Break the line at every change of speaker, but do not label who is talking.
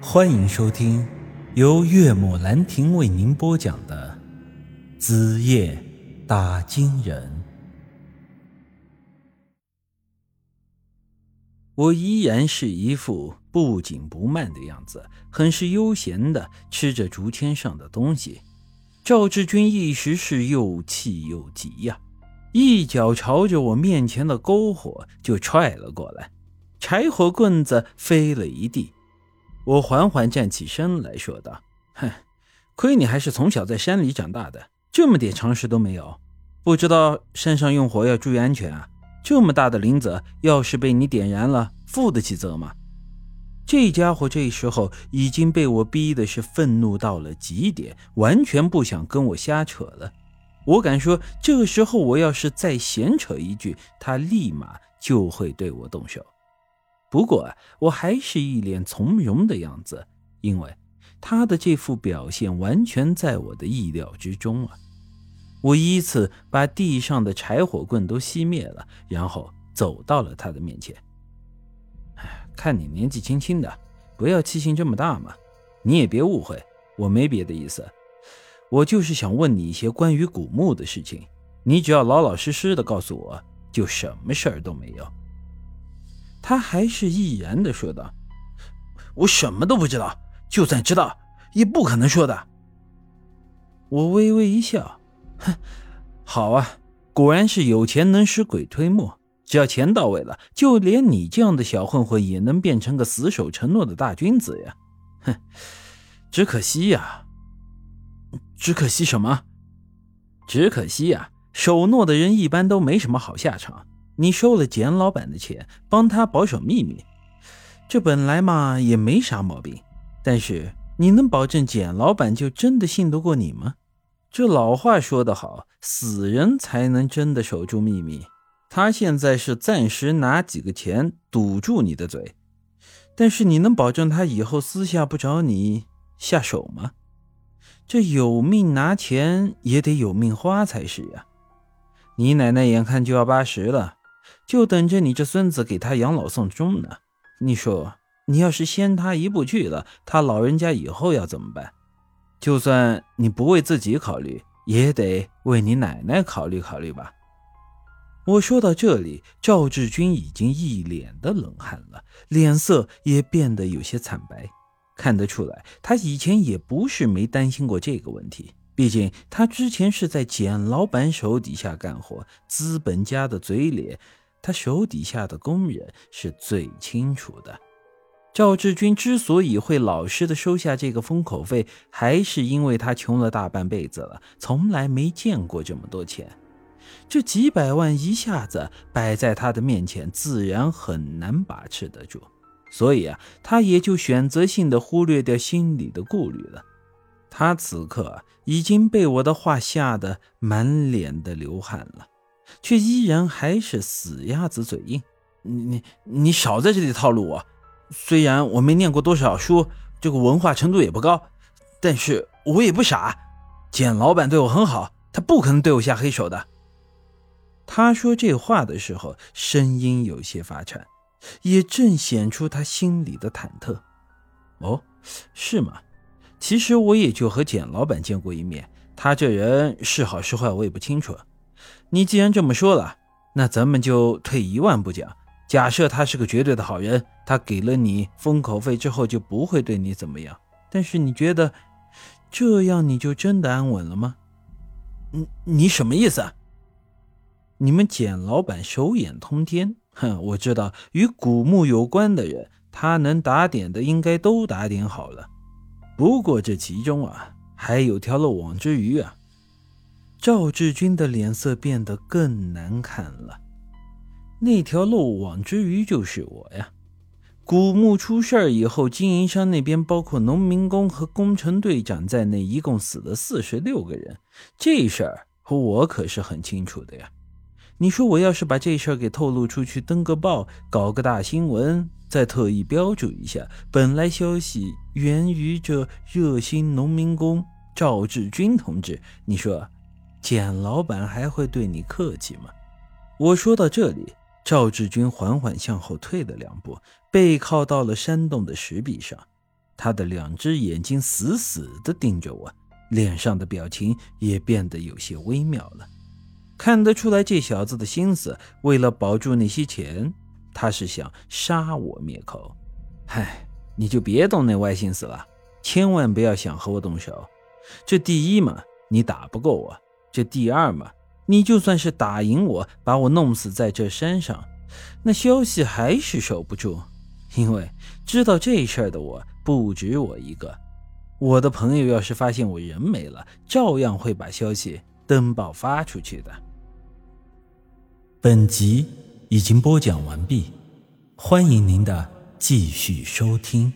欢迎收听由岳母兰亭为您播讲的《子夜打金人》。我依然是一副不紧不慢的样子，很是悠闲的吃着竹签上的东西。赵志军一时是又气又急呀，一脚朝着我面前的篝火就踹了过来，柴火棍子飞了一地。我缓缓站起身来说道：“哼，亏你还是从小在山里长大的，这么点常识都没有，不知道山上用火要注意安全啊。”这么大的林子，要是被你点燃了，负得起责吗？这家伙这时候已经被我逼的是愤怒到了极点，完全不想跟我瞎扯了。我敢说，这个时候我要是再闲扯一句，他立马就会对我动手。不过我还是一脸从容的样子，因为他的这副表现完全在我的意料之中啊。我依次把地上的柴火棍都熄灭了，然后走到了他的面前。看你年纪轻轻的，不要气性这么大嘛。你也别误会，我没别的意思，我就是想问你一些关于古墓的事情。你只要老老实实的告诉我，就什么事儿都没有。他还是毅然的说道：“
我什么都不知道，就算知道，也不可能说的。”
我微微一笑。哼，好啊，果然是有钱能使鬼推磨。只要钱到位了，就连你这样的小混混也能变成个死守承诺的大君子呀！哼，只可惜呀，
只可惜什么？
只可惜呀，守诺的人一般都没什么好下场。你收了简老板的钱，帮他保守秘密，这本来嘛也没啥毛病。但是你能保证简老板就真的信得过你吗？这老话说得好，死人才能真的守住秘密。他现在是暂时拿几个钱堵住你的嘴，但是你能保证他以后私下不找你下手吗？这有命拿钱也得有命花才是呀。你奶奶眼看就要八十了，就等着你这孙子给他养老送终呢。你说，你要是先他一步去了，他老人家以后要怎么办？就算你不为自己考虑，也得为你奶奶考虑考虑吧。我说到这里，赵志军已经一脸的冷汗了，脸色也变得有些惨白。看得出来，他以前也不是没担心过这个问题。毕竟他之前是在简老板手底下干活，资本家的嘴脸，他手底下的工人是最清楚的。赵志军之所以会老实的收下这个封口费，还是因为他穷了大半辈子了，从来没见过这么多钱。这几百万一下子摆在他的面前，自然很难把持得住。所以啊，他也就选择性的忽略掉心里的顾虑了。他此刻已经被我的话吓得满脸的流汗了，却依然还是死鸭子嘴硬。
你你你少在这里套路我。虽然我没念过多少书，这个文化程度也不高，但是我也不傻。简老板对我很好，他不可能对我下黑手的。
他说这话的时候，声音有些发颤，也正显出他心里的忐忑。哦，是吗？其实我也就和简老板见过一面，他这人是好是坏我也不清楚。你既然这么说了，那咱们就退一万步讲。假设他是个绝对的好人，他给了你封口费之后就不会对你怎么样。但是你觉得这样你就真的安稳了吗？
你你什么意思？
你们简老板手眼通天，哼，我知道与古墓有关的人，他能打点的应该都打点好了。不过这其中啊，还有条漏网之鱼啊。赵志军的脸色变得更难看了。那条漏网之鱼就是我呀！古墓出事儿以后，经营商那边包括农民工和工程队长在内，一共死了四十六个人。这事儿我可是很清楚的呀！你说我要是把这事儿给透露出去，登个报，搞个大新闻，再特意标注一下，本来消息源于这热心农民工赵志军同志，你说简老板还会对你客气吗？我说到这里。赵志军缓缓向后退了两步，背靠到了山洞的石壁上。他的两只眼睛死死地盯着我，脸上的表情也变得有些微妙了。看得出来，这小子的心思，为了保住那些钱，他是想杀我灭口。嗨，你就别动那歪心思了，千万不要想和我动手。这第一嘛，你打不过我；这第二嘛，你就算是打赢我，把我弄死在这山上，那消息还是守不住。因为知道这事儿的我不止我一个，我的朋友要是发现我人没了，照样会把消息登报发出去的。
本集已经播讲完毕，欢迎您的继续收听。